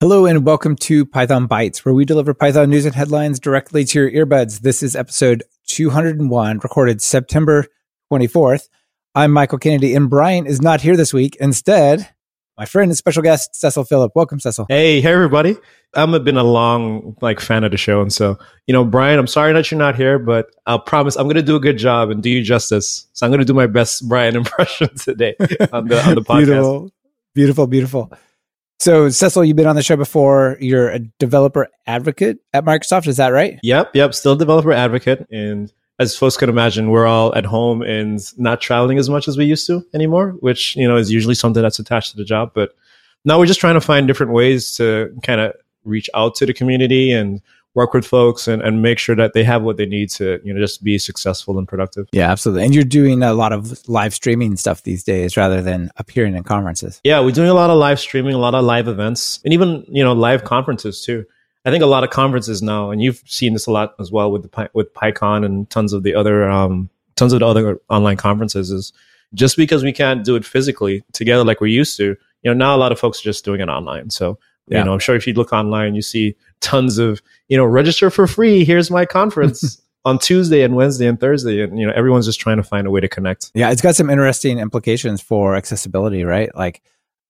Hello and welcome to Python Bytes, where we deliver Python news and headlines directly to your earbuds. This is episode 201, recorded September 24th. I'm Michael Kennedy, and Brian is not here this week. Instead, my friend and special guest, Cecil Phillip. Welcome, Cecil. Hey, hey, everybody. I've been a long like fan of the show, and so you know, Brian, I'm sorry that you're not here, but I'll promise I'm going to do a good job and do you justice. So I'm going to do my best Brian impression today on the on the podcast. beautiful, beautiful, beautiful. So, Cecil, you've been on the show before. You're a developer advocate at Microsoft. Is that right? Yep, yep. Still developer advocate. And as folks can imagine, we're all at home and not traveling as much as we used to anymore, which, you know, is usually something that's attached to the job. But now we're just trying to find different ways to kind of reach out to the community and work with folks and, and make sure that they have what they need to you know just be successful and productive. Yeah absolutely. And you're doing a lot of live streaming stuff these days rather than appearing in conferences. Yeah we're doing a lot of live streaming a lot of live events and even you know live conferences too. I think a lot of conferences now and you've seen this a lot as well with the with pycon and tons of the other um tons of the other online conferences is just because we can't do it physically together like we used to you know now a lot of folks are just doing it online. So yeah. You know, I'm sure if you look online, you see tons of, you know, register for free. Here's my conference on Tuesday and Wednesday and Thursday. And, you know, everyone's just trying to find a way to connect. Yeah. It's got some interesting implications for accessibility, right? Like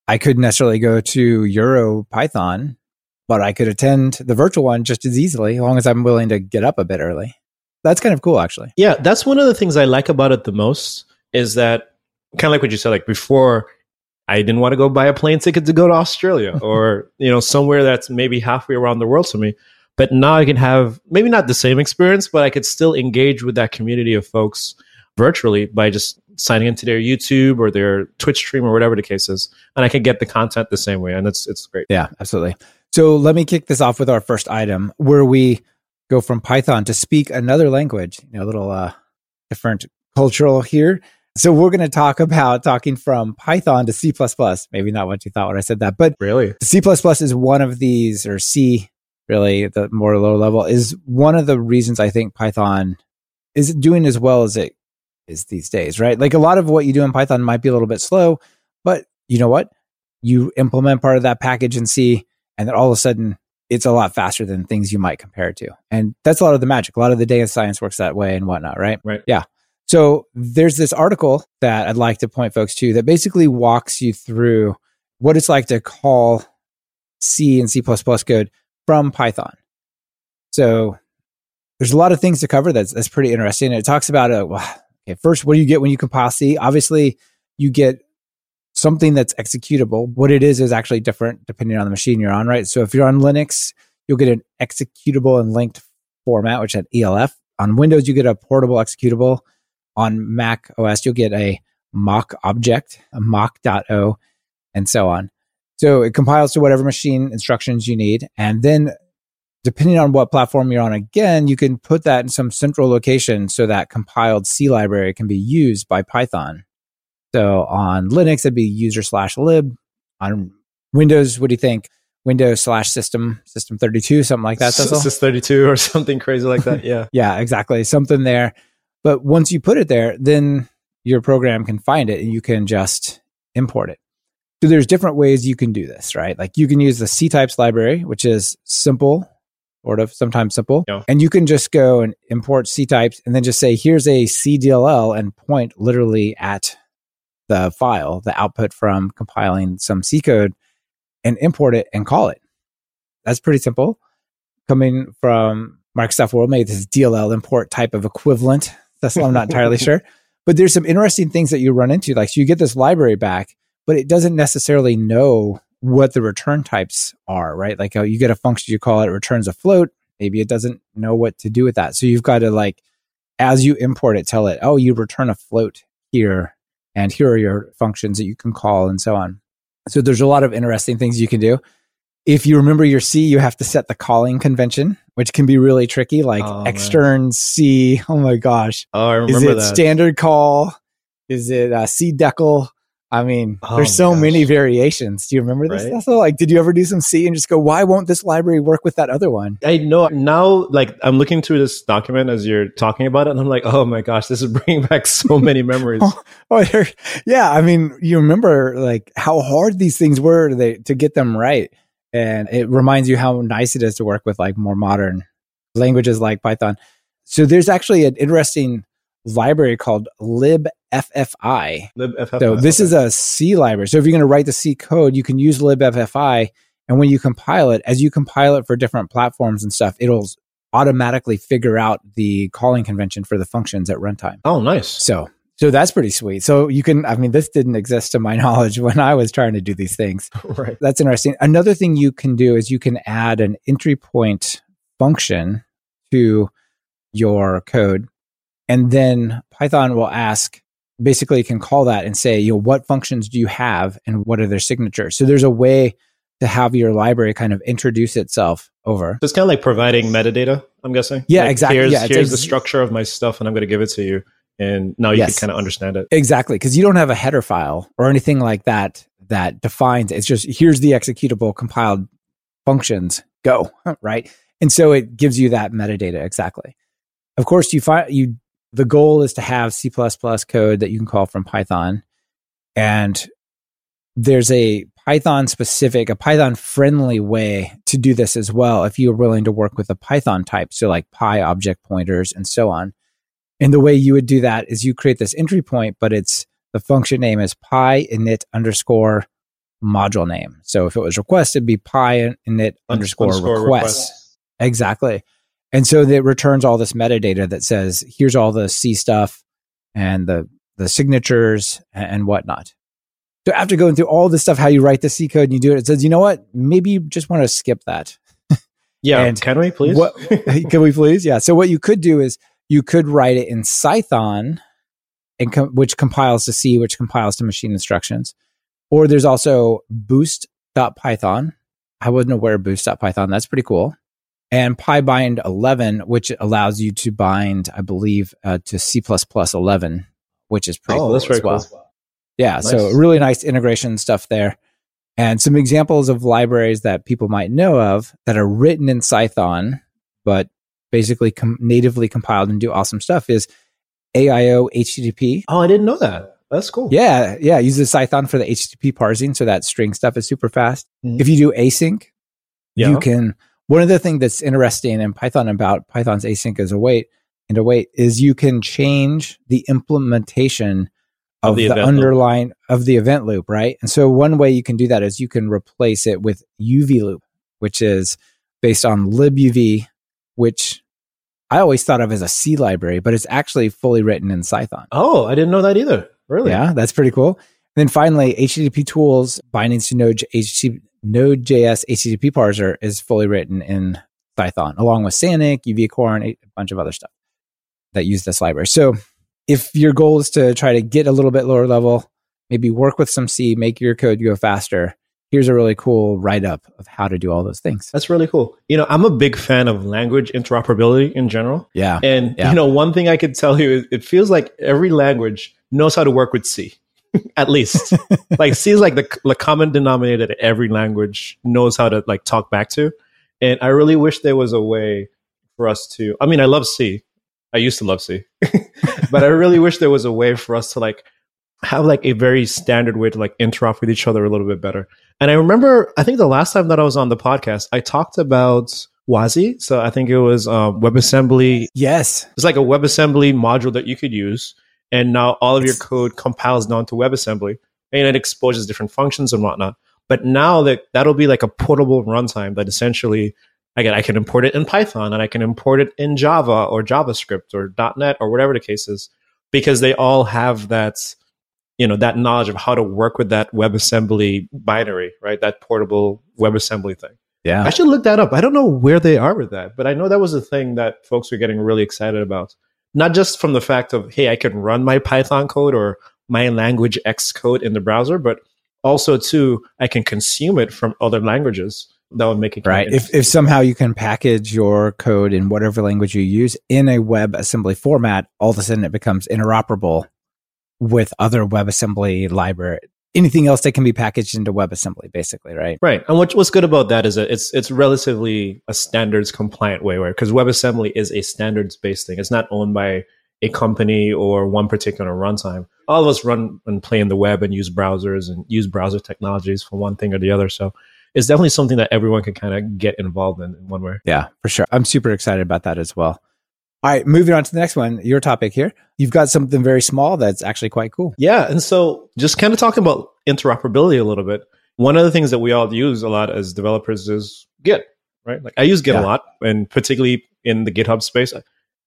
I couldn't necessarily go to Euro Python, but I could attend the virtual one just as easily, as long as I'm willing to get up a bit early. That's kind of cool, actually. Yeah. That's one of the things I like about it the most is that kind of like what you said, like before, I didn't want to go buy a plane ticket to go to Australia or, you know, somewhere that's maybe halfway around the world to me. But now I can have maybe not the same experience, but I could still engage with that community of folks virtually by just signing into their YouTube or their Twitch stream or whatever the case is. And I can get the content the same way. And it's it's great. Yeah, absolutely. So let me kick this off with our first item where we go from Python to speak another language, you know, a little uh, different cultural here. So we're going to talk about talking from Python to C++. Maybe not what you thought when I said that, but really C++ is one of these or C really the more low level is one of the reasons I think Python is doing as well as it is these days, right? Like a lot of what you do in Python might be a little bit slow, but you know what? You implement part of that package in C and then all of a sudden it's a lot faster than things you might compare it to. And that's a lot of the magic. A lot of the data science works that way and whatnot, right? Right. Yeah. So there's this article that I'd like to point folks to that basically walks you through what it's like to call C and C code from Python. So there's a lot of things to cover that's that's pretty interesting. it talks about uh, well, okay, first what do you get when you compile C? Obviously, you get something that's executable. What it is is actually different depending on the machine you're on, right? So if you're on Linux, you'll get an executable and linked format, which at ELF. On Windows, you get a portable executable on Mac OS, you'll get a Mach object, a Mach-O, and so on. So it compiles to whatever machine instructions you need. And then, depending on what platform you're on, again, you can put that in some central location so that compiled C library can be used by Python. So on Linux, it'd be user slash lib. On Windows, what do you think? Windows slash system, system 32, something like that. Sys 32 or something crazy like that. Yeah. yeah, exactly. Something there. But once you put it there, then your program can find it and you can just import it. So there's different ways you can do this, right? Like you can use the ctypes library, which is simple, sort of sometimes simple. Yeah. And you can just go and import ctypes and then just say, here's a CDLL and point literally at the file, the output from compiling some C code and import it and call it. That's pretty simple. Coming from Microsoft World, maybe this is DLL import type of equivalent that's I'm not entirely sure. But there's some interesting things that you run into. Like, so you get this library back, but it doesn't necessarily know what the return types are, right? Like, uh, you get a function, you call it, it returns a float. Maybe it doesn't know what to do with that. So you've got to, like, as you import it, tell it, oh, you return a float here, and here are your functions that you can call, and so on. So there's a lot of interesting things you can do if you remember your C, you have to set the calling convention, which can be really tricky, like oh, extern man. C. Oh my gosh. Oh, I remember Is it that. standard call? Is it uh, cdecl? I mean, oh there's so gosh. many variations. Do you remember this right? Like, did you ever do some C and just go, why won't this library work with that other one? I know now, like, I'm looking through this document as you're talking about it, and I'm like, oh my gosh, this is bringing back so many memories. oh, oh yeah. I mean, you remember, like, how hard these things were to, they, to get them right and it reminds you how nice it is to work with like more modern languages like Python. So there's actually an interesting library called libffi. libffi. So this is a C library. So if you're going to write the C code, you can use libffi. And when you compile it, as you compile it for different platforms and stuff, it'll automatically figure out the calling convention for the functions at runtime. Oh, nice. So so that's pretty sweet. So you can, I mean, this didn't exist to my knowledge when I was trying to do these things. right. That's interesting. Another thing you can do is you can add an entry point function to your code. And then Python will ask, basically, can call that and say, you know, what functions do you have and what are their signatures? So there's a way to have your library kind of introduce itself over. So it's kind of like providing metadata, I'm guessing. Yeah, Like, exactly. Here's, Yeah, here's ex- the structure of my stuff, and I'm going to give it to you. And now you Yes. can kind of understand it. Exactly, because you don't have a header file or anything like that that defines. It's just here's the executable compiled functions. Go right, and so it gives you that metadata exactly. Of course, you find you the goal is to have C code that you can call from Python, and there's a Python specific, a Python friendly way to do this as well. If you're willing to work with a Python type, so like Py object pointers and so on. And the way you would do that is you create this entry point, but it's the function name is PyInit underscore module name. So if it was request, it'd be pi init underscore, request. Exactly. And so that returns all this metadata that says, here's all the C stuff and the, the signatures and, and whatnot. So after going through all this stuff, how you write the C code and you do it, it says, you know what? Maybe you just want to skip that. Yeah. And can we please? What, can we please? Yeah. So what you could do is you could write it in Cython, and com- which compiles to C, which compiles to machine instructions. Or there's also boost.python. I wasn't aware of boost.python. That's pretty cool. And PyBind 11, which allows you to bind, I believe, uh, to C++ 11, which is pretty oh, cool that's very as well. cool. Yeah, so really nice integration stuff there. And some examples of libraries that people might know of that are written in Cython, but basically com- natively compiled and do awesome stuff is AIO HTTP. Oh, I didn't know that. That's cool. Yeah, yeah, uses Cython for the HTTP parsing, so that string stuff is super fast. Mhm. If you do async, Yeah. you can. One of the things that's interesting in Python about Python's async as a wait and a wait is you can change the implementation Of of, the the, event loop. underlying of the event loop, right? And so one way you can do that is you can replace it with UV loop, which is based on libuv, which I always thought of as a C library, but it's actually fully written in Cython. Oh, I didn't know that either. Really? Yeah, that's pretty cool. And then finally, HTTP tools bindings to Node HTTP, Node.js HTTP parser is fully written in Cython, along with Sanic, Uvicorn, a bunch of other stuff that use this library. So if your goal is to try to get a little bit lower level, maybe work with some C, make your code go faster, here's a really cool write up of how to do all those things. That's really cool. You know, I'm a big fan of language interoperability in general. Yeah. And Yeah. you know, one thing I could tell you is it feels like every language knows how to work with C. At least. like C is like the, the common denominator that every language knows how to like talk back to. And I really wish there was a way for us to I mean, I love C. I used to love C. but I really wish there was a way for us to like have like a very standard way to like interop with each other a little bit better. And I remember, I think the last time that I was on the podcast, I talked about WASI. So I think it was um, WebAssembly. Yes. It's like a WebAssembly module that you could use. And now all of your code compiles down to WebAssembly and it exposes different functions and whatnot. But now that that'll be like a portable runtime that essentially again I can import it in Python and I can import it in Java or JavaScript or .NET or whatever the case is because they all have that you know that knowledge of how to work with that WebAssembly binary, right? That portable WebAssembly thing. Yeah. I should look that up. I don't know where they are with that, but I know that was a thing that folks were getting really excited about. Not just from the fact of, hey, I can run my Python code or my language X code in the browser, but also too, I can consume it from other languages. That would make it Right. If, if somehow you can package your code in whatever language you use in a WebAssembly format, all of a sudden it becomes interoperable with other WebAssembly library, anything else that can be packaged into WebAssembly, basically, right? Right. And what, what's good about that is that it's it's relatively a standards compliant way where because WebAssembly is a standards based thing. It's not owned by a company or one particular runtime. All of us run and play in the web and use browsers and use browser technologies for one thing or the other. So it's definitely something that everyone can kind of get involved in in one way. Yeah, for sure. I'm super excited about that as well. All right, moving on to the next one, your topic here. You've got something very small that's actually quite cool. Yeah. And so just kind of talking about interoperability a little bit. One of the things that we all use a lot as developers is Git, right? Like I use Git Yeah. a lot, and particularly in the GitHub space.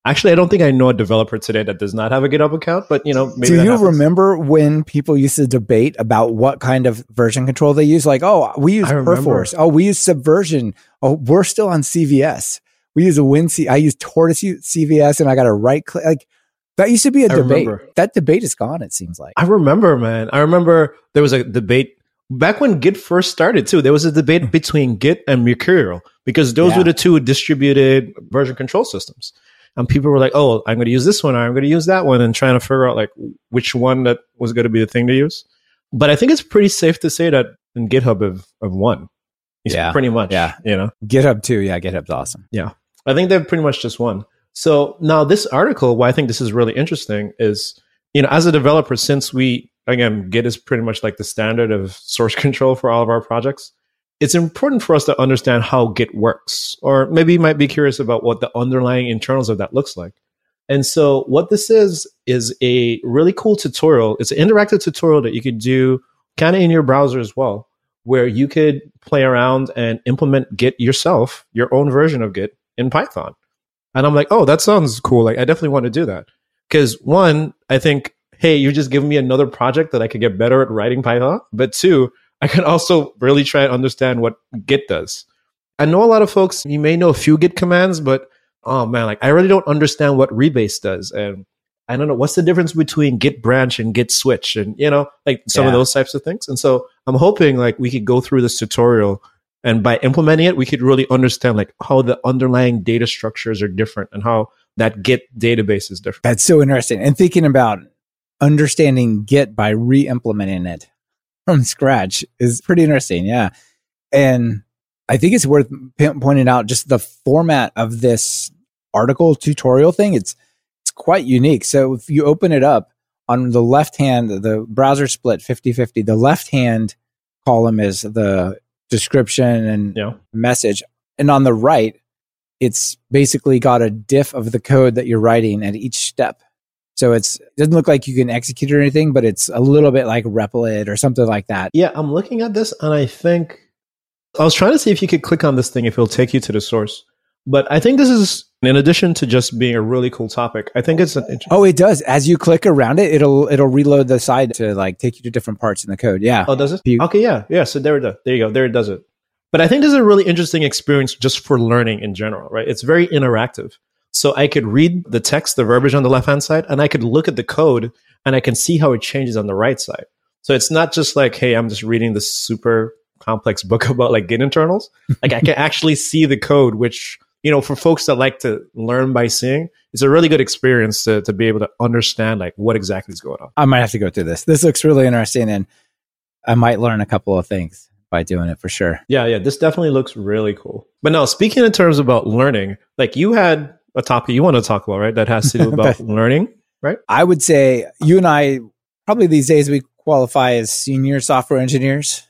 Actually, I don't think I know a developer today that does not have a GitHub account, but you know, maybe Do you happens. remember when people used to debate about what kind of version control they use? Like, oh, we use Perforce. Oh, we use Subversion. Oh, we're still on CVS. We use a WinC. I use Tortoise CVS, and I got a right click. Like that used to be a I debate. remember. That debate is gone. It seems like. I remember, man. I remember there was a debate back when Git first started too. There was a debate hmm. between Git and Mercurial because those Yeah. were the two distributed version control systems. And people were like, "Oh, I'm going to use this one, or I'm going to use that one," and trying to figure out like which one that was going to be the thing to use. But I think it's pretty safe to say that in GitHub have, have won. Yeah. pretty much. Yeah. you know. GitHub too. Yeah, GitHub's awesome. I think they've pretty much just won. So now this article, why I think this is really interesting is, you know, as a developer, since we again Git is pretty much like the standard of source control for all of our projects, it's important for us to understand how Git works, or maybe you might be curious about what the underlying internals of that looks like. And so what this is is a really cool tutorial. It's an interactive tutorial that you could do kind of in your browser as well, where you could play around and implement Git yourself, your own version of Git in Python. And I'm like, oh, that sounds cool. Like, I definitely want to do that. Because one, I think, hey, you're just giving me another project that I could get better at writing Python. But two, I can also really try and understand what Git does. I know a lot of folks, you may know a few Git commands, but oh man, like I really don't understand what rebase does. And I don't know what's the difference between Git branch and Git switch and, you know, like some of those types of things. And so I'm hoping like we could go through this tutorial and by implementing it, we could really understand like how the underlying data structures are different and how that Git database is different. That's so interesting. And thinking about understanding Git by re-implementing it from scratch is pretty interesting. Yeah. And I think it's worth pointing out just the format of this article tutorial thing. It's, it's quite unique. So if you open it up on the left hand, the browser split 50 50, the left hand column is the description and Yeah. message. And on the right, it's basically got a diff of the code that you're writing at each step. So it's it doesn't look like you can execute or anything, but it's a little bit like Replit or something like that. Yeah, I'm looking at this and I think I was trying to see if you could click on this thing if it'll take you to the source. But I think this is in addition to just being a really cool topic. I think it's an interesting. Oh, it does. As you click around it, it'll it'll reload the side to like take you to different parts in the code. Yeah. Oh, does it? You- Okay, yeah, yeah. So there it does. There you go. There it does it. But I think this is a really interesting experience just for learning in general, right? It's very interactive. So I could read the text, the verbiage on the left hand side, and I could look at the code and I can see how it changes on the right side. So it's not just like, hey, I'm just reading this super complex book about like Git internals. Like I can actually see the code, which, you know, for folks that like to learn by seeing, it's a really good experience to, to be able to understand like what exactly is going on. I might have to go through this. This looks really interesting and I might learn a couple of things by doing it for sure. Yeah, yeah, this definitely looks really cool. But now speaking in terms about learning, like you had a topic you want to talk about, right? That has to do about learning. Right? I would say you and I probably these days we qualify as senior software engineers.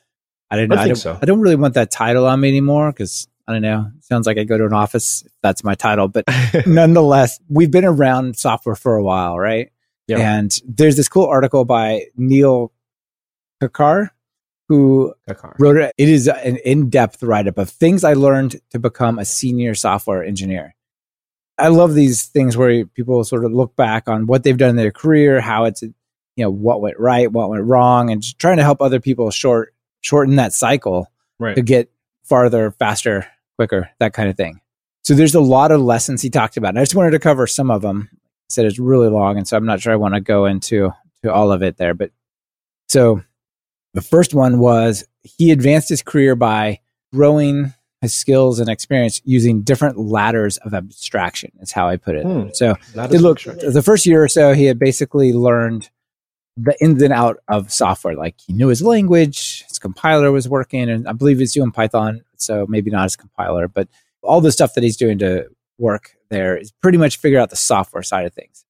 I don't know. I think don't, so. I don't really want that title on me anymore because I don't know. Sounds like I go to an office. That's my title, but nonetheless, we've been around software for a while, right? Yeah. And there's this cool article by Neil Kakkar who Kakkar. wrote it. It is an in-depth write-up of things I learned to become a senior software engineer. I love these things where people sort of look back on what they've done in their career, how it's you know what went right, what went wrong, and just trying to help other people short shorten that cycle Right. to get farther, faster, quicker, that kind of thing. So there's a lot of lessons he talked about. And I just wanted to cover some of them. He said it's really long, and so I'm not sure I want to go into to all of it there. But so the first one was he advanced his career by growing his skills and experience using different ladders of abstraction. Is how I put it. Hmm. So it looked the first year or so he had basically learned the ins and out of software like he knew his language his compiler was working and i believe he's doing python so maybe not his compiler but all the stuff that he's doing to work there is pretty much figure out the software side of things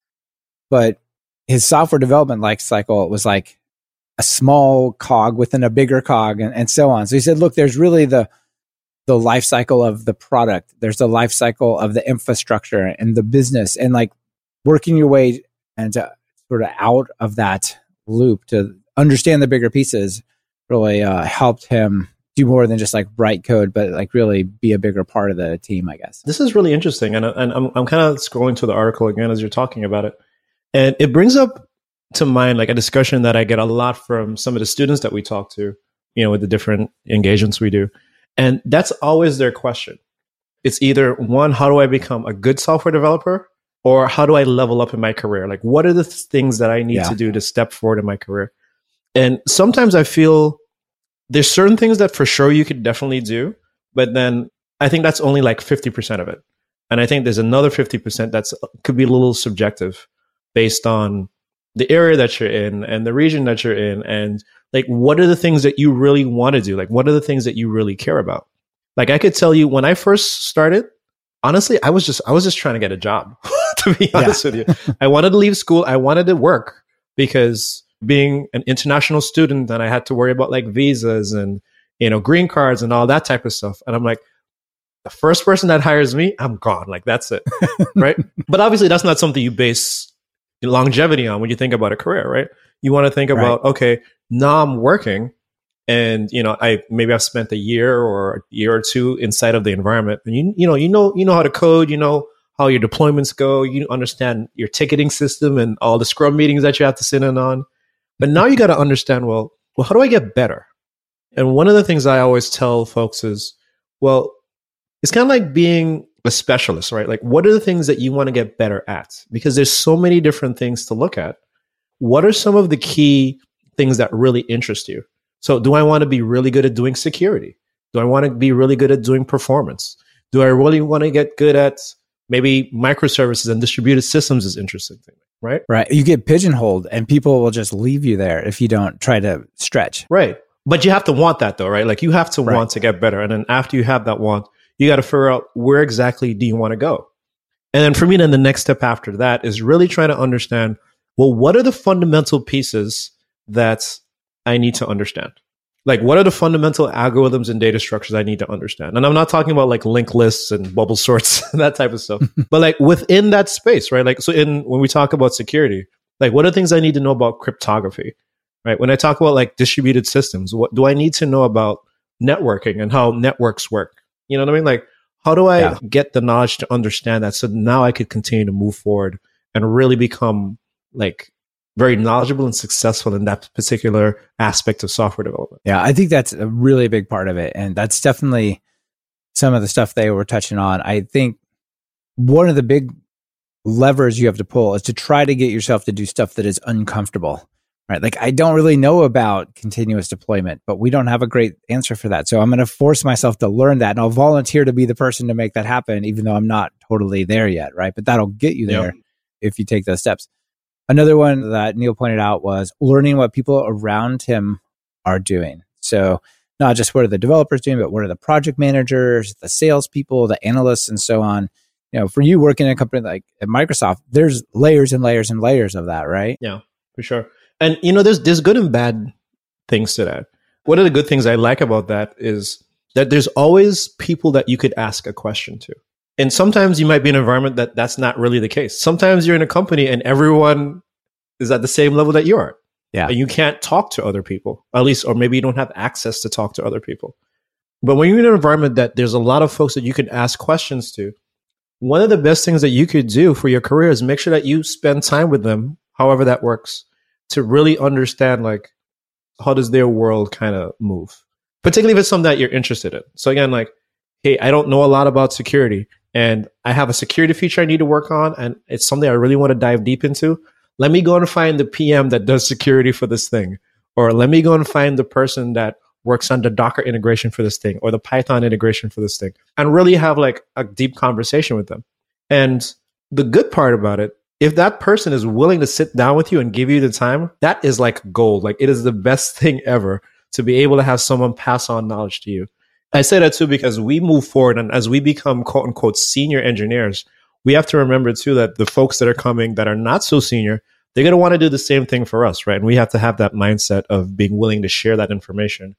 but his software development life cycle was like a small cog within a bigger cog and, and so on. So he said, look, there's really the the life cycle of the product. There's the life cycle of the infrastructure and the business and like working your way and sort of out of that loop to understand the bigger pieces really uh, helped him do more than just like write code, but like really be a bigger part of the team, I guess. This is really interesting. And, and I'm, I'm kind of scrolling to the article again as you're talking about it. And it brings up to mind like a discussion that I get a lot from some of the students that we talk to, you know, with the different engagements we do. And that's always their question. It's either one, how do I become a good software developer? Or how do I level up in my career? Like, what are the things that I need yeah. to do to step forward in my career? And sometimes I feel there's certain things that for sure you could definitely do, but then I think that's only like 50% of it. And I think there's another 50% that's uh, could be a little subjective based on the area that you're in and the region that you're in and like what are the things that you really want to do like what are the things that you really care about like i could tell you when i first started honestly i was just i was just trying to get a job to be honest yeah. with you i wanted to leave school i wanted to work because being an international student and i had to worry about like visas and you know green cards and all that type of stuff and i'm like the first person that hires me i'm gone like that's it right but obviously that's not something you base longevity on when you think about a career, right? You want to think about, right. okay, now I'm working and you know, I maybe I've spent a year or a year or two inside of the environment and you you know, you know, you know how to code, you know how your deployments go, you understand your ticketing system and all the scrum meetings that you have to sit in on. But now you got to understand, well, well, how do I get better? And one of the things I always tell folks is, well, it's kind of like being a specialist, right? Like, what are the things that you want to get better at? Because there's so many different things to look at. What are some of the key things that really interest you? So, do I want to be really good at doing security? Do I want to be really good at doing performance? Do I really want to get good at maybe microservices and distributed systems is interesting to me, right? Right. You get pigeonholed and people will just leave you there if you don't try to stretch. Right. But you have to want that though, right? Like you have to right. want to get better. And then after you have that want, you got to figure out where exactly do you want to go. And then for me, then the next step after that is really trying to understand, well, what are the fundamental pieces that I need to understand? Like, what are the fundamental algorithms and data structures I need to understand? And I'm not talking about like linked lists and bubble sorts, that type of stuff, but like within that space, right? Like, so in when we talk about security, like what are things I need to know about cryptography, right? When I talk about like distributed systems, what do I need to know about networking and how networks work? You know what I mean? Like, how do I yeah. get the knowledge to understand that so now I could continue to move forward and really become like very knowledgeable and successful in that particular aspect of software development? Yeah, I think that's a really big part of it. And that's definitely some of the stuff they were touching on. I think one of the big levers you have to pull is to try to get yourself to do stuff that is uncomfortable right? Like I don't really know about continuous deployment, but we don't have a great answer for that. So I'm going to force myself to learn that and I'll volunteer to be the person to make that happen, even though I'm not totally there yet, right? But that'll get you there if you take those steps. Another one that Neil pointed out was learning what people around him are doing. So not just what are the developers doing, but what are the project managers, the salespeople, the analysts, and so on. You know, for you working in a company like Microsoft, there's layers and layers and layers of that, right? Yeah, for sure. And you know, there's there's good and bad things to that. One of the good things I like about that is that there's always people that you could ask a question to. And sometimes you might be in an environment that that's not really the case. Sometimes you're in a company and everyone is at the same level that you are. Yeah. And you can't talk to other people, at least, or maybe you don't have access to talk to other people. But when you're in an environment that there's a lot of folks that you can ask questions to, one of the best things that you could do for your career is make sure that you spend time with them, however that works to really understand like how does their world kind of move particularly if it's something that you're interested in so again like hey i don't know a lot about security and i have a security feature i need to work on and it's something i really want to dive deep into let me go and find the pm that does security for this thing or let me go and find the person that works on the docker integration for this thing or the python integration for this thing and really have like a deep conversation with them and the good part about it if that person is willing to sit down with you and give you the time, that is like gold. Like it is the best thing ever to be able to have someone pass on knowledge to you. I say that too because we move forward and as we become quote unquote senior engineers, we have to remember too that the folks that are coming that are not so senior, they're going to want to do the same thing for us, right? And we have to have that mindset of being willing to share that information,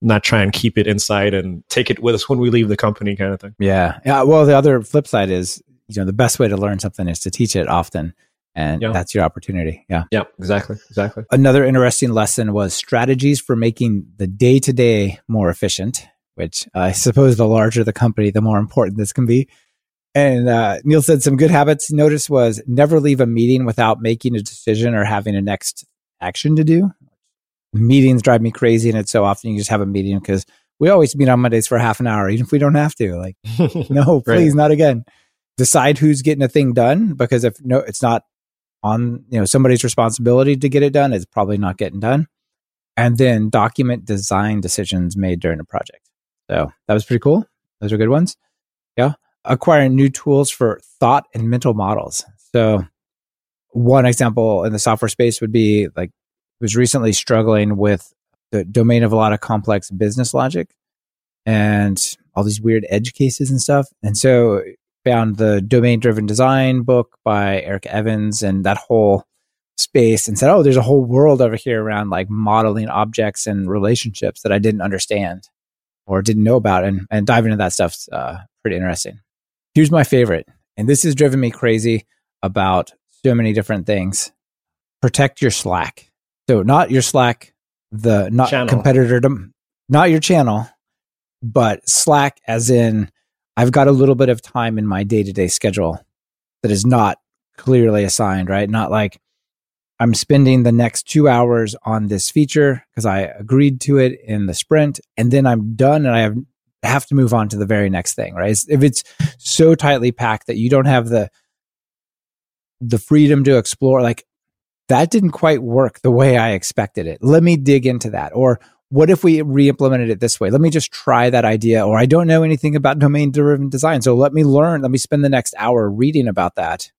not try and keep it inside and take it with us when we leave the company kind of thing. Yeah. Yeah. Well, the other flip side is, you know, the best way to learn something is to teach it often. And yeah. that's your opportunity. Yeah. Yeah, exactly. Exactly. Another interesting lesson was strategies for making the day to day more efficient, which I suppose the larger the company, the more important this can be. And uh, Neil said some good habits. Notice was never leave a meeting without making a decision or having a next action to do. Meetings drive me crazy, and it's so often you just have a meeting because we always meet on Mondays for half an hour, even if we don't have to. Like, no, please, right. not again. Decide who's getting a thing done because if no, it's not on you know somebody's responsibility to get it done, it's probably not getting done. And then document design decisions made during a project. So that was pretty cool. Those are good ones. Yeah acquiring new tools for thought and mental models. So, one example in the software space would be like was recently struggling with the domain of a lot of complex business logic and all these weird edge cases and stuff. And so found the domain driven design book by Eric Evans and that whole space and said, Oh, there's a whole world over here around like modeling objects and relationships that I didn't understand or didn't know about. And, and diving into that stuff's uh, pretty interesting. Here's my favorite, and this has driven me crazy about so many different things. Protect your Slack. So not your Slack, the not channel. competitor to not your channel, but Slack as in I've got a little bit of time in my day-to-day schedule that is not clearly assigned, right? Not like I'm spending the next two hours on this feature because I agreed to it in the sprint, and then I'm done and I have have to move on to the very next thing, right? If it's so tightly packed that you don't have the the freedom to explore, like that didn't quite work the way I expected it. Let me dig into that. Or what if we re-implemented it this way? Let me just try that idea. Or I don't know anything about domain driven design. So let me learn, let me spend the next hour reading about that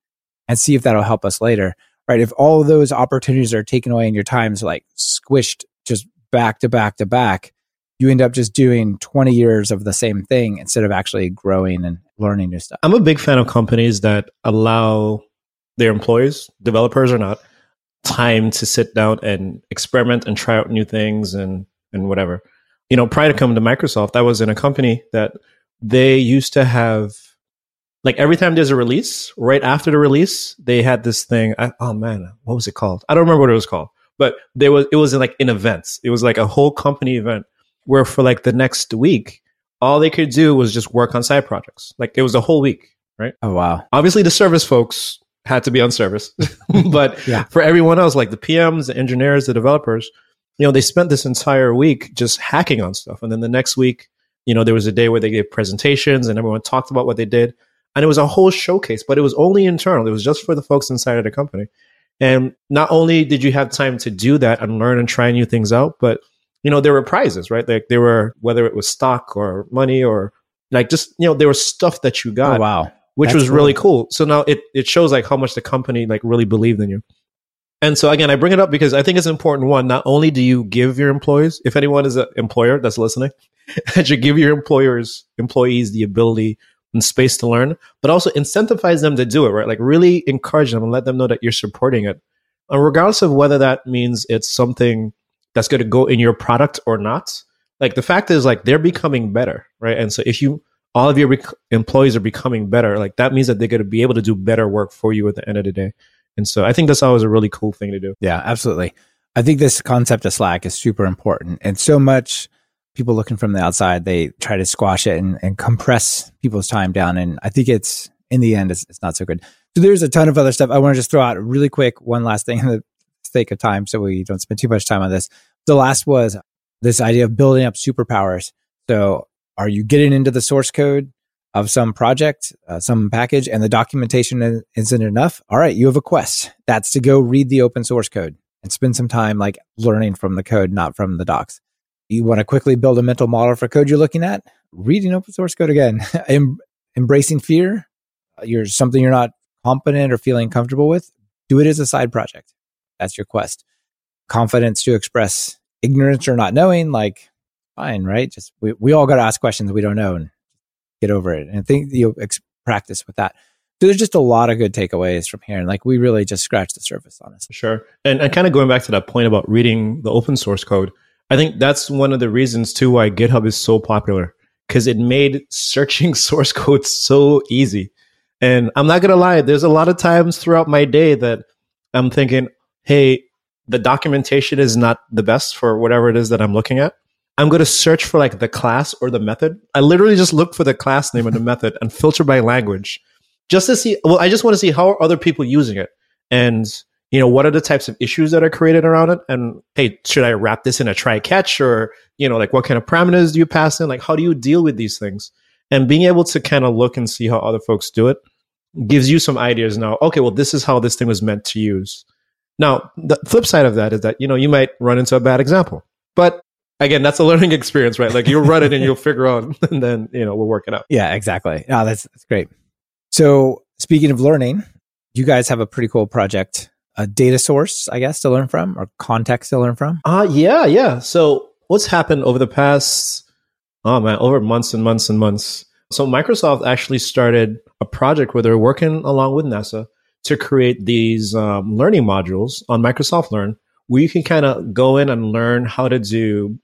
and see if that'll help us later. Right. If all of those opportunities are taken away and your time's like squished just back to back to back, you end up just doing 20 years of the same thing instead of actually growing and learning new stuff. I'm a big fan of companies that allow their employees, developers or not, time to sit down and experiment and try out new things and and whatever. You know, prior to coming to Microsoft, I was in a company that they used to have like every time there's a release, right after the release, they had this thing. I, oh man, what was it called? I don't remember what it was called, but there was it was in like in events. It was like a whole company event where for like the next week, all they could do was just work on side projects. Like it was a whole week, right? Oh wow. Obviously the service folks had to be on service. but yeah. for everyone else, like the PMs, the engineers, the developers, you know, they spent this entire week just hacking on stuff. And then the next week, you know, there was a day where they gave presentations and everyone talked about what they did. And it was a whole showcase, but it was only internal. It was just for the folks inside of the company. And not only did you have time to do that and learn and try new things out, but you know, there were prizes, right? Like there were, whether it was stock or money or like just, you know, there was stuff that you got. Oh, wow. Which That's was really cool. So now it, it shows like how much the company like really believed in you. And so again, I bring it up because I think it's important. One, not only do you give your employees, if anyone is an employer that's listening, that you give your employers, employees the ability and space to learn, but also incentivize them to do it, right? Like really encourage them and let them know that you're supporting it. And regardless of whether that means it's something that's going to go in your product or not. Like the fact is, like they're becoming better, right? And so if you all of your rec- employees are becoming better, like that means that they're going to be able to do better work for you at the end of the day. And so I think that's always a really cool thing to do. Yeah, absolutely. I think this concept of Slack is super important. And so much people looking from the outside, they try to squash it and, and compress people's time down. And I think it's in the end, it's, it's, not so good. So there's a ton of other stuff. I want to just throw out really quick one last thing in the sake of time so we don't spend too much time on this. The last was this idea of building up superpowers. So are you getting into the source code of some project, uh, some package, and the documentation isn't enough? All right, you have a quest. That's to go read the open source code and spend some time like learning from the code, not from the docs. You want to quickly build a mental model for code you're looking at? Reading open source code again. em- embracing fear. Uh, you're something you're not competent or feeling comfortable with. Do it as a side project. That's your quest. Confidence to express ignorance or not knowing, like, fine, right? Just we, we all got to ask questions we don't know and get over it. And think you ex- practice with that. So there's just a lot of good takeaways from here. And like we really just scratched the surface on this. Sure. And, and kind of going back to that point about reading the open source code, I think that's one of the reasons too why GitHub is so popular because it made searching source code so easy. And I'm not to lie, there's a lot of times throughout my day that I'm thinking, hey, the documentation is not the best for whatever it is that I'm looking at. I'm going to search for like the class or the method. I literally just look for the class name and the method and filter by language just to see. Well, I just want to see how are other people using it and you know what are the types of issues that are created around it? And hey should i wrap this in a try catch or you know like what kind of parameters do you pass in? Like how do you deal with these things? And being able to kind of look and see how other folks do it gives you some ideas now okay well this is how this thing was meant to use. Now the flip side of that is that you know you might run into a bad example but again that's a learning experience right? Like you'll run it and you'll figure out and then you know we'll work it out. Yeah exactly. Oh that's that's great. So speaking of learning you guys have a pretty cool project a data source, I guess, to learn from or context to learn from? Uh yeah, yeah. So what's happened over the past oh man, over months and months and months. So Microsoft actually started a project where they're working along with NASA to create these um, learning modules on Microsoft Learn where you can kind of go in and learn how to do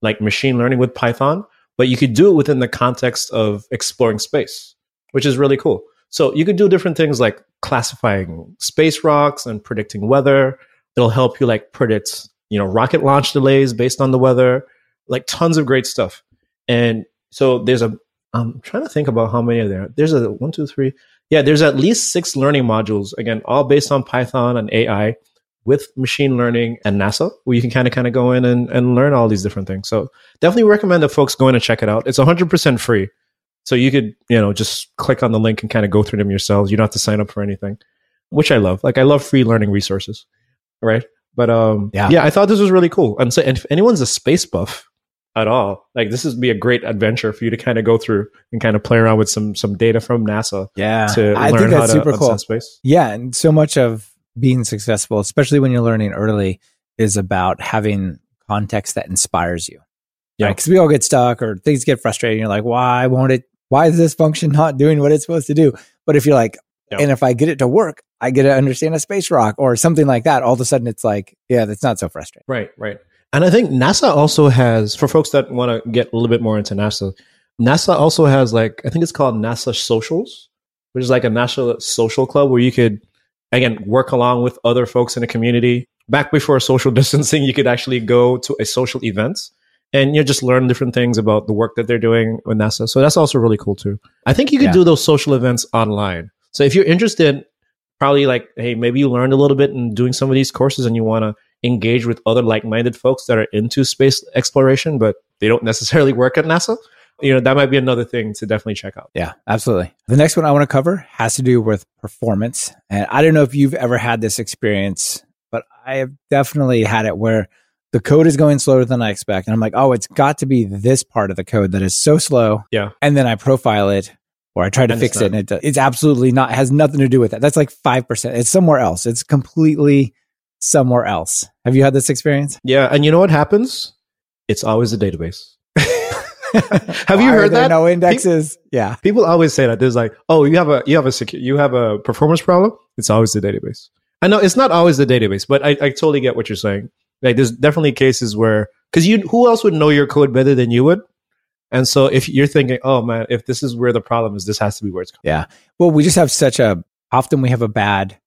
like machine learning with Python, but you could do it within the context of exploring space, which is really cool. So you could do different things like classifying space rocks and predicting weather. It'll help you like predict, you know, rocket launch delays based on the weather, like tons of great stuff. And so there's a, I'm trying to think about how many are there. There's a one, two, three. Yeah, there's at least six learning modules, again, all based on Python and AI with machine learning and NASA, where you can kind of kind of go in and, and learn all these different things. So definitely recommend that folks go in and check it out. It's 100% free. So you could, you know, just click on the link and kind of go through them yourselves. You don't have to sign up for anything, which I love. Like I love free learning resources, right? But um, yeah, yeah, I thought this was really cool. And so, and if anyone's a space buff at all, like this would be a great adventure for you to kind of go through and kind of play around with some some data from NASA. Yeah, to I learn think that's super cool. Space. Yeah, and so much of being successful, especially when you're learning early, is about having context that inspires you. Yeah, because right? we all get stuck or things get frustrating. You're like, why won't it why is this function not doing what it's supposed to do? But if you're like, yep. and if I get it to work, I get to understand a space rock or something like that, all of a sudden it's like, yeah, that's not so frustrating. Right, right. And I think NASA also has, for folks that want to get a little bit more into NASA, NASA also has like, I think it's called NASA Socials, which is like a national social club where you could, again, work along with other folks in the community. Back before social distancing, you could actually go to a social event and you know, just learn different things about the work that they're doing with NASA. So that's also really cool too. I think you could yeah. do those social events online. So if you're interested, probably like, hey, maybe you learned a little bit in doing some of these courses and you want to engage with other like-minded folks that are into space exploration, but they don't necessarily work at NASA. You know, that might be another thing to definitely check out. Yeah, absolutely. The next one I want to cover has to do with performance. And I don't know if you've ever had this experience, but I have definitely had it where the code is going slower than I expect. And I'm like, oh, it's got to be this part of the code that is so slow. Yeah. And then I profile it or I try to fix it and it, it's absolutely not, has nothing to do with that. That's like 5%. It's somewhere else. It's completely somewhere else. Have you had this experience? Yeah. And you know what happens? It's always a database. have you heard that? No indexes. People, yeah. People always say that. There's like, oh, you have a you have a secu- you have a performance problem. It's always the database. I know it's not always the database, but I, I totally get what you're saying. Like there's definitely cases where because you who else would know your code better than you would? And so if you're thinking, oh man, if this is where the problem is, this has to be where it's coming. Yeah. Well, we just have such a often we have a bad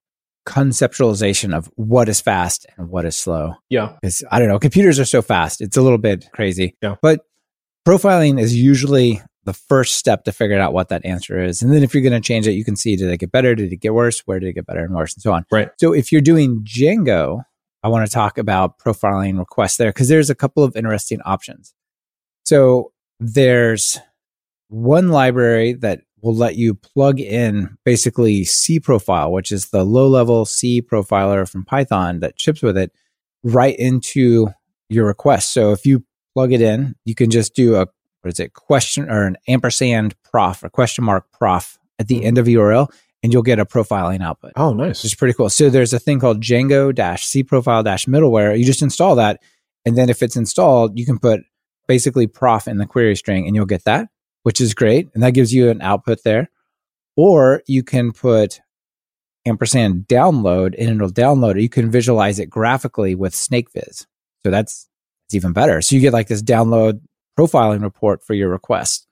conceptualization of what is fast and what is slow. Yeah. Because I don't know, computers are so fast. It's a little bit crazy. Yeah. But profiling is usually the first step to figure out what that answer is. And then if you're going to change it, you can see did it get better? Did it get worse? Where did it get better and worse? And so on. Right. So if you're doing Django, I want to talk about profiling requests there because there's a couple of interesting options. So there's one library that will let you plug in basically cProfile, which is the low level C profiler from Python that ships with it right into your request. So if you plug it in, you can just do a, what is it, question or an ampersand prof, a question mark prof at the hmm. end of URL and you'll get a profiling output. Oh, nice. It's pretty cool. So there's a thing called Django dash C profile middleware. You just install that. And then if it's installed, you can put basically prof in the query string and you'll get that, which is great. And that gives you an output there. Or you can put ampersand download and it'll download it. You can visualize it graphically with SnakeViz. So that's it's even better. So you get like this download profiling report for your request.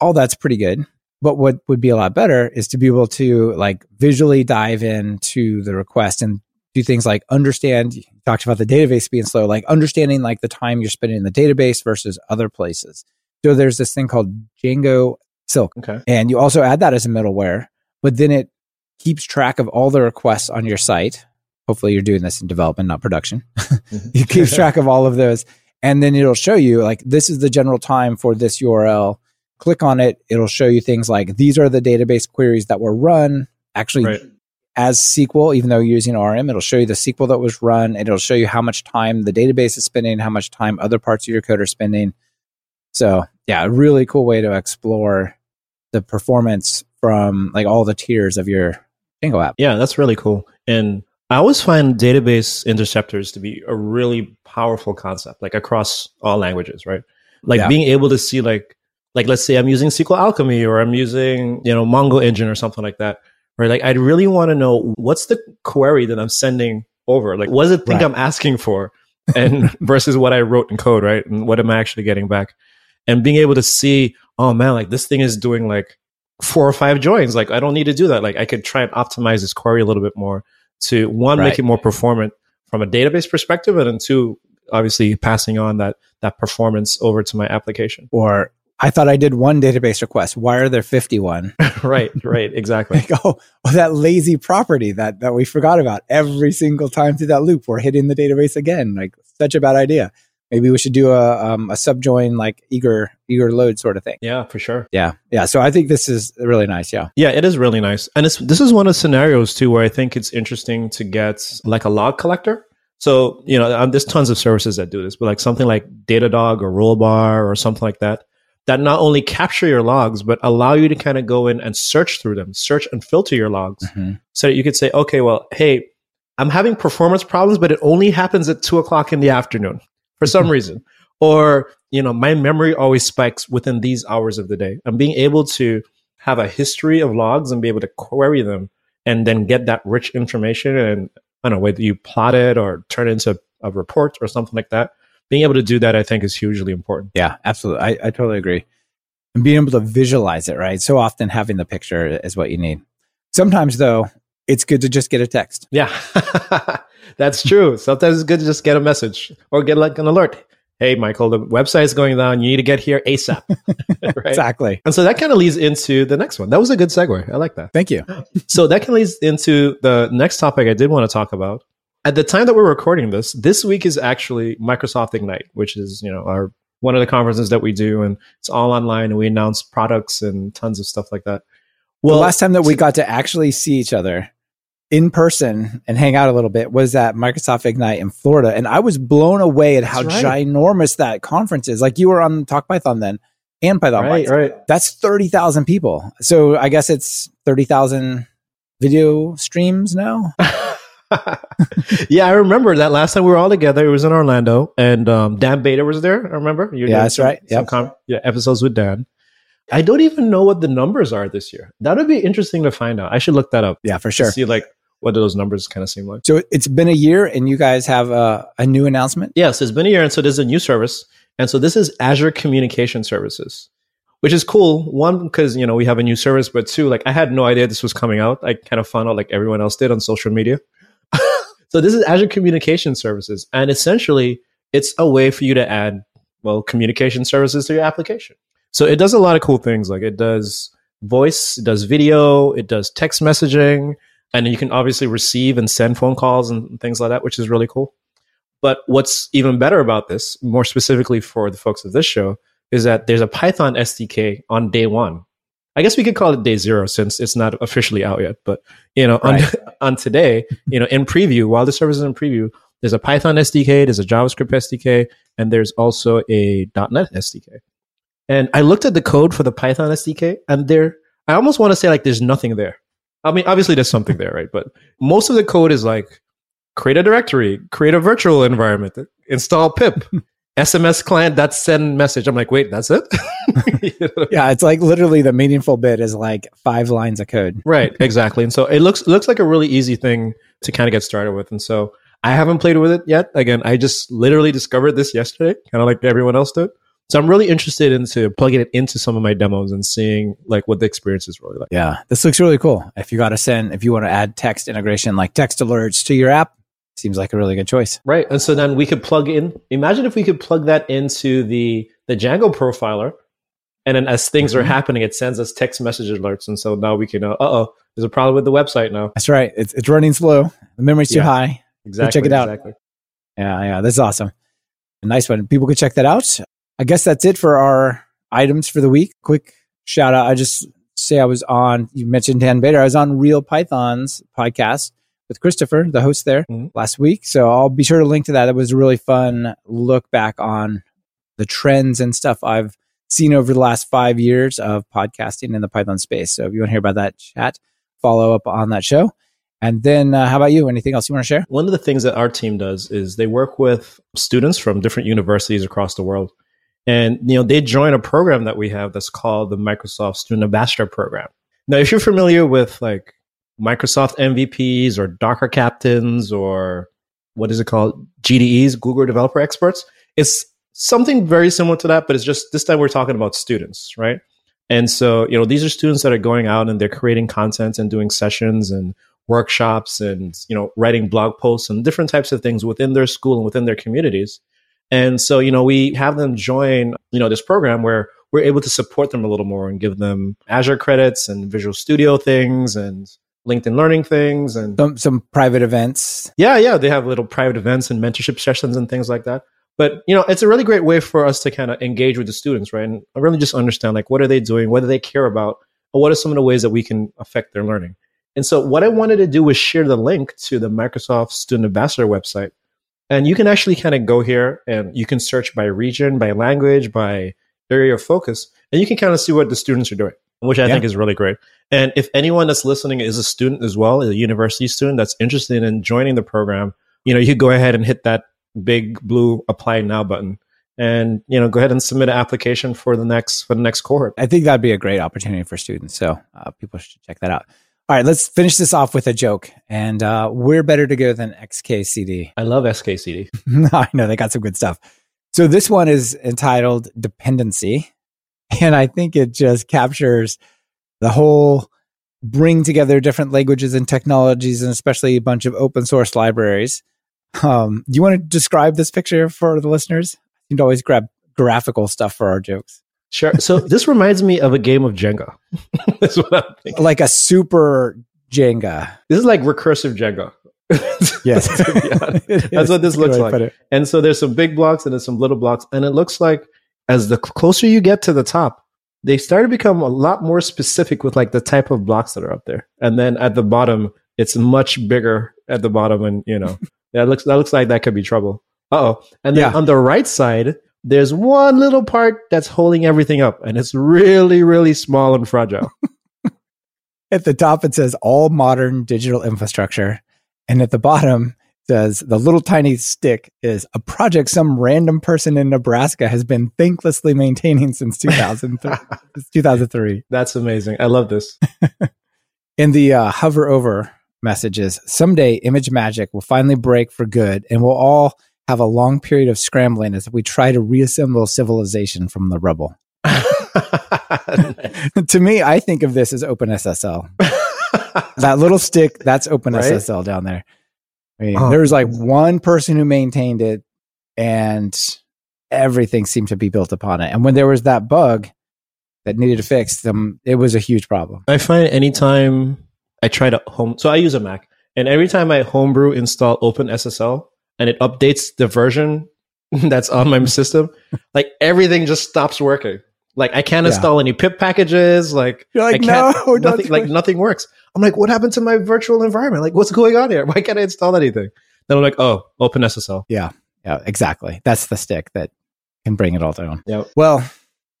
All that's pretty good. But what would be a lot better is to be able to like visually dive into the request and do things like understand, you talked about the database being slow, like understanding like the time you're spending in the database versus other places. So there's this thing called Django Silk. Okay. And you also add that as a middleware, but then it keeps track of all the requests on your site. Hopefully you're doing this in development, not production. Mm-hmm. it keeps track of all of those. And then it'll show you like this is the general time for this URL. Click on it. It'll show you things like these are the database queries that were run. Actually, Right. as SQL, even though you're using ORM, it'll show you the SQL that was run. and It'll show you how much time the database is spending, how much time other parts of your code are spending. So, yeah, a really cool way to explore the performance from like all the tiers of your Django app. Yeah, that's really cool. And I always find database interceptors to be a really powerful concept, like across all languages, right? Like Yeah. being able to see like like let's say I'm using SQLAlchemy or I'm using, you know, MongoEngine or something like that. Right. Like I'd really want to know what's the query that I'm sending over? Like what does it think Right. I'm asking for? And versus what I wrote in code, right? And what am I actually getting back? And being able to see, oh man, like this thing is doing like four or five joins. Like I don't need to do that. Like I could try and optimize this query a little bit more to one, Right. make it more performant from a database perspective, and then two, obviously passing on that that performance over to my application. Or I thought I did one database request. Why are there 51? right, right, exactly. like, oh, oh, that lazy property that, that we forgot about every single time through that loop. We're hitting the database again. Like, such a bad idea. Maybe we should do a, um, a subjoin, like eager, eager load sort of thing. Yeah, for sure. Yeah. Yeah. So I think this is really nice. Yeah. Yeah, it is really nice. And it's this is one of the scenarios too where I think it's interesting to get like a log collector. So, you know, um, there's tons of services that do this, but like something like Datadog or Rollbar or something like that, that not only capture your logs, but allow you to kind of go in and search through them, search and filter your logs Mhm. so that you could say, okay, well, hey, I'm having performance problems, but it only happens at two o'clock in the afternoon for some reason. Or, you know, my memory always spikes within these hours of the day. And being able to have a history of logs and be able to query them and then get that rich information and I don't know, whether you plot it or turn it into a report or something like that. Being able to do that, I think, is hugely important. Yeah. Absolutely. I, I totally agree. And being able to visualize it, right? So often having the picture is what you need. Sometimes, though, it's good to just get a text. Yeah, that's true. Sometimes it's good to just get a message or get like an alert. Hey, Michael, the website is going down. You need to get here ASAP. right? Exactly. And so that kind of leads into the next one. That was a good segue. I like that. Thank you. So that kind of leads into the next topic I did want to talk about. At the time that we're recording this, this week is actually Microsoft Ignite, which is, you know, our one of the conferences that we do and it's all online and we announce products and tons of stuff like that. Well, the last time that we got to actually see each other in person and hang out a little bit was at Microsoft Ignite in Florida. And I was blown away at how right. ginormous that conference is. Like you were on Talk Python then and Python right, Bytes. right. That's 30,000 people. So I guess it's 30,000 video streams now. yeah, I remember that last time we were all together. It was in Orlando, and um, Dan Bader was there. I remember. You Yeah, that's some- right. Yep. com- yeah, episodes with Dan. I don't even know what the numbers are this year. That would be interesting to find out. I should look that up. Yeah, for sure. See like what do those numbers kind of seem like. So it's been a year and you guys have a, a new announcement. Yes, it's been a year, and so there's a new service, and so this is Azure Communication Services, which is cool. One because you know we have a new service, but two, like I had no idea this was coming out. I kind of found out like everyone else did on social media. So this is Azure Communication Services, and essentially it's a way for you to add well communication services to your application. So it does a lot of cool things, like it does voice, it does video, it does text messaging, and you can obviously receive and send phone calls and things like that, which is really cool. But what's even better about this, more specifically for the folks of this show, is that there's a Python SDK on day one. I guess we could call it day zero since it's not officially out yet. But you know, on, on today, you know, in preview, while the service is in preview, there's a Python SDK, there's a JavaScript SDK, and there's also a .NET SDK. And I looked at the code for the Python SDK, and there, I almost want to say like there's nothing there. I mean, obviously there's something there, right? But most of the code is like create a directory, create a virtual environment, install pip, SMS client that send message. I'm like, wait, that's it? you know? Yeah, it's like literally the meaningful bit is like five lines of code. Right, exactly. And so it looks looks like a really easy thing to kind of get started with. And so I haven't played with it yet. Again, I just literally discovered this yesterday, kind of like everyone else did. So I'm really interested into plugging it into some of my demos and seeing like what the experience is really like. Yeah, this looks really cool. If you got to send, if you want to add text integration like text alerts to your app, seems like a really good choice. Right. And so then we could plug in, imagine if we could plug that into the, the Django profiler. And then as things mm-hmm. are happening, it sends us text message alerts. And so now we can uh oh, there's a problem with the website now. That's right. It's, it's running slow. The memory's too yeah, high. Exactly. Go check it out. Exactly. Yeah. Yeah. That's awesome. A nice one. People could check that out. I guess that's it for our items for the week. Quick shout out. I just say I was on, you mentioned Dan Bader. I was on Real Python's podcast with Christopher, the host there mm-hmm. last week. So I'll be sure to link to that. It was a really fun look back on the trends and stuff I've seen over the last five years of podcasting in the Python space. So if you want to hear about that chat, follow up on that show. And then, uh, how about you? Anything else you want to share? One of the things that our team does is they work with students from different universities across the world. And, you know, they join a program that we have that's called the Microsoft Student Ambassador Program. Now, if you're familiar with like Microsoft MVPs or Docker captains or what is it called? GDEs, Google Developer Experts. It's something very similar to that, but it's just this time we're talking about students, right? And so, you know, these are students that are going out and they're creating content and doing sessions and workshops and, you know, writing blog posts and different types of things within their school and within their communities. And so, you know, we have them join, you know, this program where we're able to support them a little more and give them Azure credits and Visual Studio things and LinkedIn Learning things and some, some private events. Yeah, yeah, they have little private events and mentorship sessions and things like that. But you know, it's a really great way for us to kind of engage with the students, right? And really just understand like what are they doing, what do they care about, or what are some of the ways that we can affect their learning. And so, what I wanted to do was share the link to the Microsoft Student Ambassador website, and you can actually kind of go here and you can search by region, by language, by area of focus, and you can kind of see what the students are doing which I yeah. think is really great. And if anyone that's listening is a student as well, a university student that's interested in joining the program, you know, you go ahead and hit that big blue apply now button and you know go ahead and submit an application for the next for the next cohort. I think that'd be a great opportunity for students. So uh, people should check that out. All right let's finish this off with a joke. And uh, we're better to go than xkcd i love xkcd i know they got some good stuff. So this one is entitled dependency and I think it just captures the whole bring together different languages and technologies, and especially a bunch of open source libraries. Um, do you want to describe this picture for the listeners? You can always grab graphical stuff for our jokes. Sure. So this reminds me of a game of Jenga. That's what I'm thinking. Like a super Jenga. This is like recursive Jenga. yes. That's what this looks like. And so there's some big blocks and there's some little blocks, and it looks like as the closer you get to the top, they start to become a lot more specific with like the type of blocks that are up there. And then at the bottom, it's much bigger at the bottom, and you know that looks that looks like that could be trouble. oh. And then yeah. on the right side, there's one little part that's holding everything up, and it's really, really small and fragile. at the top, it says all modern digital infrastructure. And at the bottom, says the little tiny stick is a project some random person in Nebraska has been thanklessly maintaining since 2003. 2003. That's amazing. I love this. in the uh, hover over messages, someday ImageMagick will finally break for good and we'll all have a long period of scrambling as we try to reassemble civilization from the rubble. to me, I think of this as OpenSSL. that little stick, that's OpenSSL right? down there. I mean, oh. there was like one person who maintained it and everything seemed to be built upon it. And when there was that bug that needed to fix them, it was a huge problem. I find anytime I try to home, so I use a Mac, and every time I homebrew install OpenSSL and it updates the version that's on my system, like everything just stops working. Like I can't yeah. install any pip packages. Like you're like, no, nothing, like nothing works. I'm like, what happened to my virtual environment? Like, what's going on here? Why can't I install anything? Then I'm like, oh, open OpenSSL. Yeah, yeah, exactly. That's the stick that can bring it all down. Yeah. Well,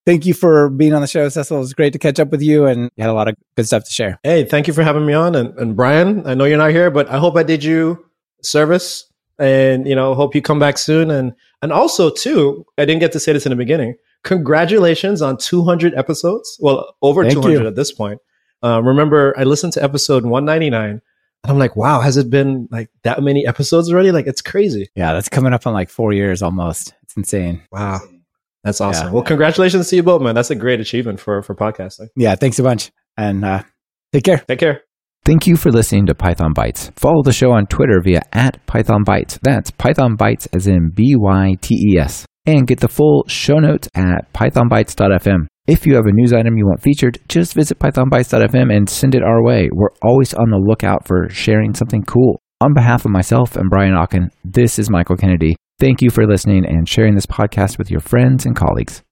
thank you for being on the show, Cecil. It was great to catch up with you, and you had a lot of good stuff to share. Hey, thank you for having me on, and, and Brian. I know you're not here, but I hope I did you service, and you know, hope you come back soon. And And also, too, I didn't get to say this in the beginning. Congratulations on 200 episodes. Well, over Thank 200 you. at this point. Uh, remember, I listened to episode 199 and I'm like, wow, has it been like that many episodes already? Like, it's crazy. Yeah, that's coming up on like four years almost. It's insane. Wow. That's awesome. Yeah. Well, congratulations to you both, man. That's a great achievement for, for podcasting. Yeah, thanks a bunch. And uh, take care. Take care. Thank you for listening to Python Bytes. Follow the show on Twitter via at Python Bytes. That's Python Bytes as in B Y T E S. And get the full show notes at pythonbytes.fm. If you have a news item you want featured, just visit pythonbytes.fm and send it our way. We're always on the lookout for sharing something cool. On behalf of myself and Brian Ocken, this is Michael Kennedy. Thank you for listening and sharing this podcast with your friends and colleagues.